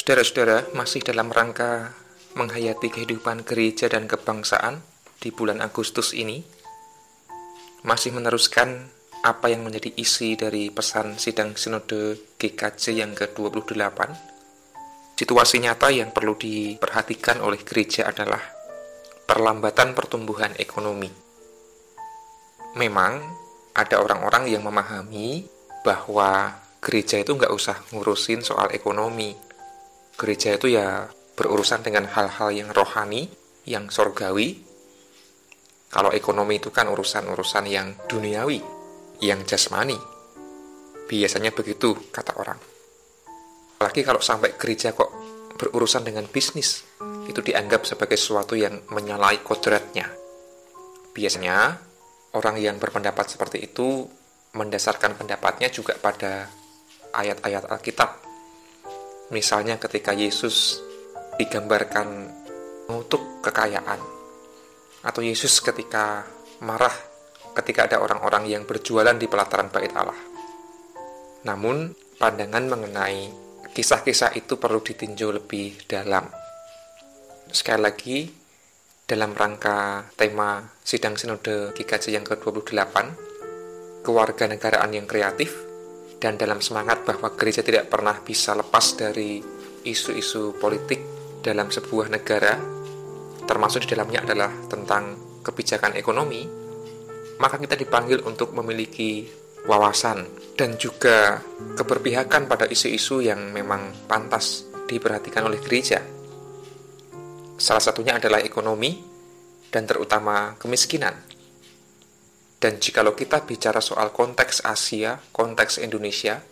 Saudara-saudara, masih dalam rangka menghayati kehidupan gereja dan kebangsaan di bulan Agustus ini, masih meneruskan apa yang menjadi isi dari pesan sidang sinode GKJ yang ke-28. Situasi nyata yang perlu diperhatikan oleh gereja adalah perlambatan pertumbuhan ekonomi. Memang ada orang-orang yang memahami bahwa gereja itu nggak usah ngurusin soal ekonomi, gereja itu ya berurusan dengan hal-hal yang rohani, yang sorgawi. Kalau ekonomi itu kan urusan-urusan yang duniawi, yang jasmani. Biasanya begitu kata orang. Apalagi kalau sampai gereja kok berurusan dengan bisnis, itu dianggap sebagai sesuatu yang menyalahi kodratnya. Biasanya orang yang berpendapat seperti itu mendasarkan pendapatnya juga pada ayat-ayat Alkitab Misalnya ketika Yesus digambarkan mengutuk kekayaan atau Yesus ketika marah ketika ada orang-orang yang berjualan di pelataran bait Allah. Namun, pandangan mengenai kisah-kisah itu perlu ditinjau lebih dalam. Sekali lagi, dalam rangka tema Sidang Sinode GKJ yang ke-28, kewarganegaraan yang kreatif, dan dalam semangat bahwa gereja tidak pernah bisa lepas dari isu-isu politik dalam sebuah negara, termasuk di dalamnya adalah tentang kebijakan ekonomi, maka kita dipanggil untuk memiliki wawasan dan juga keberpihakan pada isu-isu yang memang pantas diperhatikan oleh gereja. Salah satunya adalah ekonomi dan terutama kemiskinan. Dan jikalau kita bicara soal konteks Asia, konteks Indonesia,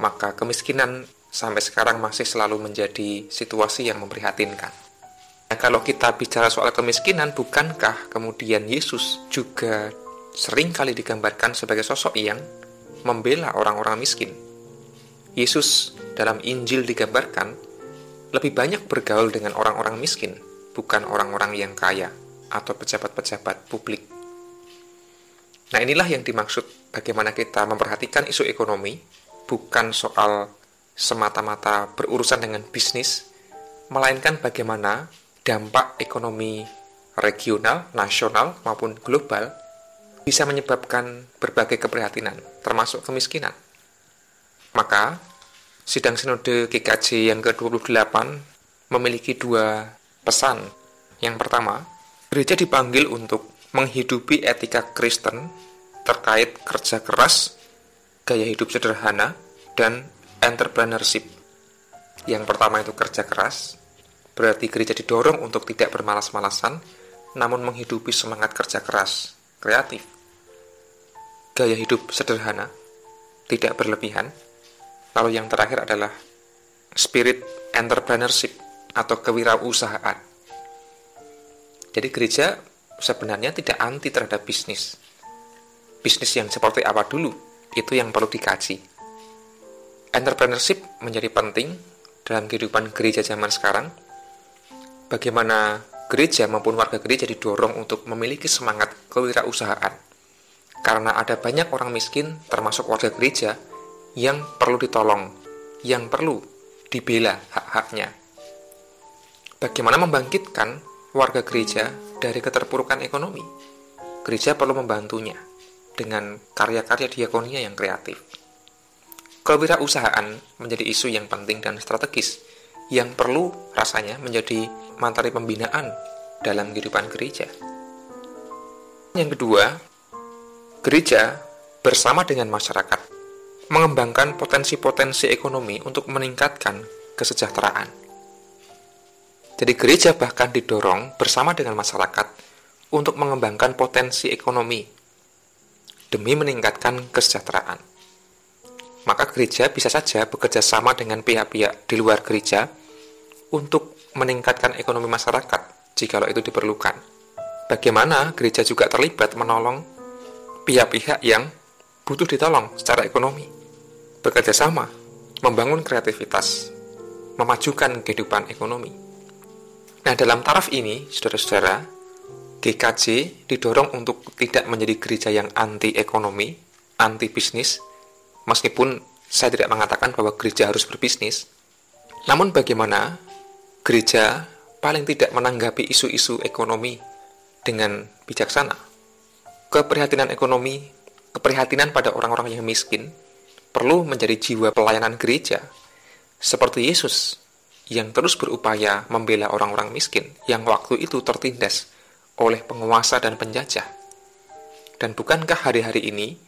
maka kemiskinan sampai sekarang masih selalu menjadi situasi yang memprihatinkan. Nah, kalau kita bicara soal kemiskinan, bukankah kemudian Yesus juga sering kali digambarkan sebagai sosok yang membela orang-orang miskin? Yesus dalam Injil digambarkan lebih banyak bergaul dengan orang-orang miskin, bukan orang-orang yang kaya atau pejabat-pejabat publik. Nah, inilah yang dimaksud bagaimana kita memperhatikan isu ekonomi, bukan soal semata-mata berurusan dengan bisnis, melainkan bagaimana dampak ekonomi regional, nasional, maupun global bisa menyebabkan berbagai keprihatinan, termasuk kemiskinan. Maka, Sidang Sinode GKJ yang ke-28 memiliki dua pesan. Yang pertama, gereja dipanggil untuk menghidupi etika Kristen terkait kerja keras, gaya hidup sederhana, dan entrepreneurship. Yang pertama itu kerja keras, berarti gereja didorong untuk tidak bermalas-malasan, namun menghidupi semangat kerja keras, kreatif. Gaya hidup sederhana, tidak berlebihan. Lalu yang terakhir adalah spirit entrepreneurship atau kewirausahaan. Jadi gereja sebenarnya tidak anti terhadap bisnis. Bisnis yang seperti apa dulu, itu yang perlu dikaji. Entrepreneurship menjadi penting dalam kehidupan gereja zaman sekarang. Bagaimana gereja maupun warga gereja didorong untuk memiliki semangat kewirausahaan. Karena ada banyak orang miskin, termasuk warga gereja, yang perlu ditolong, yang perlu dibela hak-haknya. Bagaimana membangkitkan warga gereja dari keterpurukan ekonomi, gereja perlu membantunya dengan karya-karya diakonia yang kreatif. Kewirausahaan menjadi isu yang penting dan strategis yang perlu rasanya menjadi materi pembinaan dalam kehidupan gereja. Yang kedua, gereja bersama dengan masyarakat mengembangkan potensi-potensi ekonomi untuk meningkatkan kesejahteraan. Jadi gereja bahkan didorong bersama dengan masyarakat untuk mengembangkan potensi ekonomi demi meningkatkan kesejahteraan. Maka gereja bisa saja bekerja sama dengan pihak-pihak di luar gereja untuk meningkatkan ekonomi masyarakat jikalau itu diperlukan. Bagaimana gereja juga terlibat menolong pihak-pihak yang butuh ditolong secara ekonomi. Bekerja sama, membangun kreativitas, memajukan kehidupan ekonomi. Nah, dalam taraf ini, saudara-saudara, GKJ didorong untuk tidak menjadi gereja yang anti ekonomi, anti bisnis, meskipun saya tidak mengatakan bahwa gereja harus berbisnis, Namun bagaimana gereja paling tidak menanggapi isu-isu ekonomi dengan bijaksana? Keprihatinan ekonomi, keprihatinan pada orang-orang yang miskin perlu menjadi jiwa pelayanan gereja. Seperti Yesus yang terus berupaya membela orang-orang miskin yang waktu itu tertindas oleh penguasa dan penjajah. Dan bukankah hari-hari ini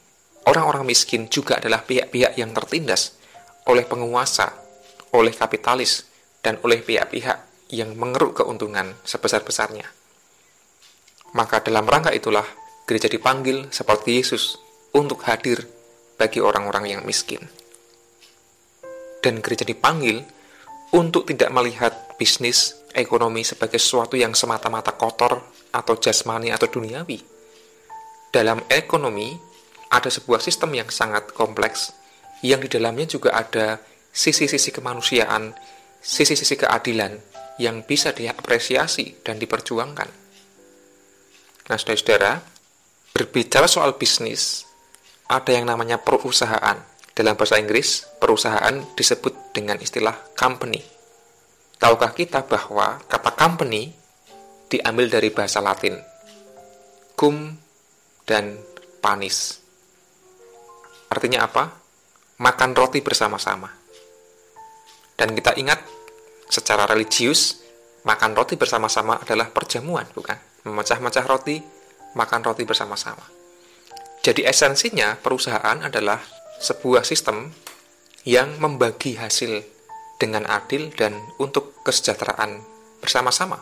orang-orang miskin juga adalah pihak-pihak yang tertindas oleh penguasa, oleh kapitalis, dan oleh pihak-pihak yang mengeruk keuntungan sebesar-besarnya? Maka dalam rangka itulah gereja dipanggil seperti Yesus untuk hadir bagi orang-orang yang miskin. Dan gereja dipanggil untuk tidak melihat bisnis ekonomi sebagai sesuatu yang semata-mata kotor atau jasmani atau duniawi. Dalam ekonomi, ada sebuah sistem yang sangat kompleks, yang di dalamnya juga ada sisi-sisi kemanusiaan, sisi-sisi keadilan yang bisa diapresiasi dan diperjuangkan. Nah, saudara-saudara, berbicara soal bisnis, ada yang namanya perusahaan. Dalam bahasa Inggris, perusahaan disebut dengan istilah company. Tahukah kita bahwa kata company diambil dari bahasa Latin, cum dan panis. Artinya apa? Makan roti bersama-sama. Dan kita ingat, secara religius, makan roti bersama-sama adalah perjamuan, bukan? Memecah-mecah roti, makan roti bersama-sama. Jadi esensinya perusahaan adalah sebuah sistem yang membagi hasil dengan adil dan untuk kesejahteraan bersama-sama.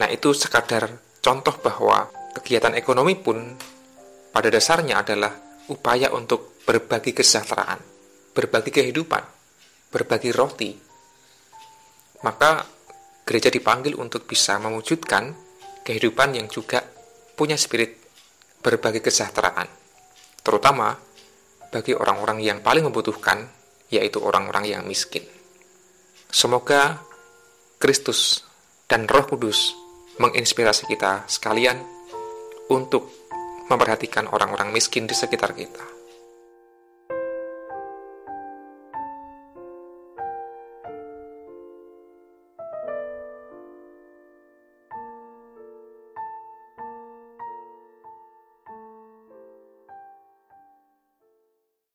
Nah, itu sekadar contoh bahwa kegiatan ekonomi pun pada dasarnya adalah upaya untuk berbagi kesejahteraan, berbagi kehidupan, berbagi roti. Maka gereja dipanggil untuk bisa mewujudkan kehidupan yang juga punya spirit berbagi kesejahteraan, terutama bagi orang-orang yang paling membutuhkan, yaitu orang-orang yang miskin. Semoga Kristus dan Roh Kudus menginspirasi kita sekalian untuk memperhatikan orang-orang miskin di sekitar kita.